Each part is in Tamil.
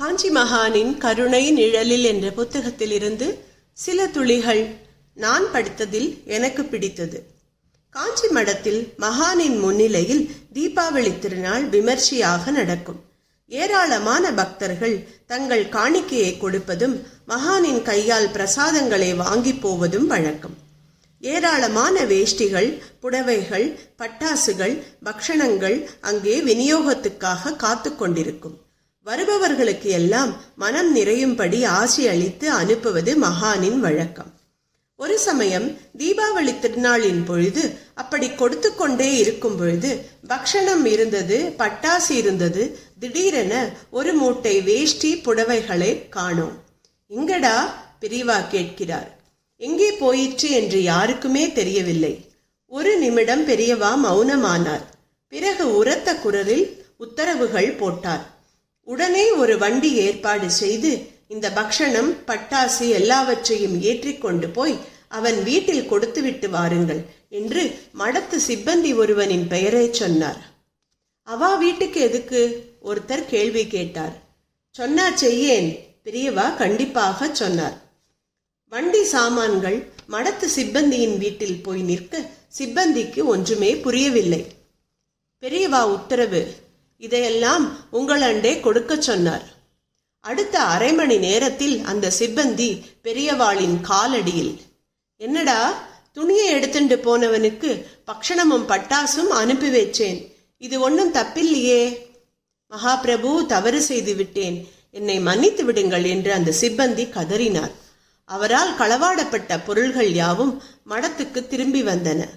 காஞ்சி மகானின் கருணை நிழலில் என்ற புத்தகத்திலிருந்து சில துளிகள் நான் படித்ததில் எனக்கு பிடித்தது. காஞ்சி மடத்தில் மகானின் முன்னிலையில் தீபாவளி திருநாள் விமர்சையாக நடக்கும். ஏராளமான பக்தர்கள் தங்கள் காணிக்கையை கொடுப்பதும் மகானின் கையால் பிரசாதங்களை வாங்கி போவதும் வழக்கம். ஏராளமான வேஷ்டிகள் புடவைகள் பட்டாசுகள் பக்ஷணங்கள் அங்கே விநியோகத்துக்காக காத்து கொண்டிருக்கும். வருபவர்களுக்கு எல்லாம் மனம் நிறையும்படி ஆசி அளித்து அனுப்புவது மகானின் வழக்கம். ஒரு சமயம் தீபாவளி திருநாளின் பொழுது அப்படி கொடுத்து கொண்டே இருக்கும் பொழுது பக்ஷணம் இருந்தது பட்டாசு இருந்தது திடீரென ஒரு மூட்டை வேஷ்டி புடவைகளை காணோம். எங்கடா? பிரிவா கேட்கிறார். எங்கே போயிற்று என்று யாருக்குமே தெரியவில்லை. ஒரு நிமிடம் பெரியவா மௌனமானார். பிறகு உரத்த குரலில் உத்தரவுகள் போட்டார். உடனே ஒரு வண்டி ஏற்பாடு செய்து இந்த பக்ஷணம் பட்டாசு எல்லாவற்றையும் ஏற்றி கொண்டு போய் அவன் வீட்டில் கொடுத்துவிட்டு வாருங்கள் என்று மடத்து சிப்பந்தி ஒருவனின் பெயரை சொன்னார். அவா வீட்டுக்கு எதுக்கு? ஒருத்தர் கேள்வி கேட்டார். சொன்னா செய்யேன் பெரியவா கண்டிப்பாக சொன்னார். வண்டி சாமான்கள் மடத்து சிப்பந்தியின் வீட்டில் போய் நிற்க சிப்பந்திக்கு ஒன்றுமே புரியவில்லை. பெரியவா உத்தரவு இதையெல்லாம் உங்களண்டே கொடுக்க சொன்னார். அடுத்த அரை மணி நேரத்தில் அந்த சிப்பந்தி பெரியவாளின் காலடியில் என்னடா துணியை எடுத்துட்டு போனவனுக்கு பக்ஷணமும் பட்டாசும் அனுப்பி வச்சேன். இது ஒன்றும் தப்பில்லையே. மகாபிரபு தவறு செய்து விட்டேன். என்னை மன்னித்து விடுங்கள் என்று அந்த சிப்பந்தி கதறினார். அவரால் களவாடப்பட்ட பொருள்கள் யாவும் மடத்துக்கு திரும்பி வந்தன.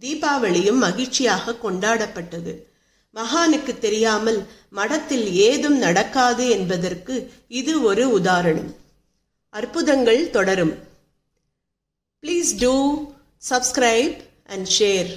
தீபாவளியும் மகிழ்ச்சியாக கொண்டாடப்பட்டது. மகானுக்கு தெரியாமல் மடத்தில் ஏதும் நடக்காது என்பதற்கு இது ஒரு உதாரணம். அற்புதங்கள் தொடரும். Please do subscribe and share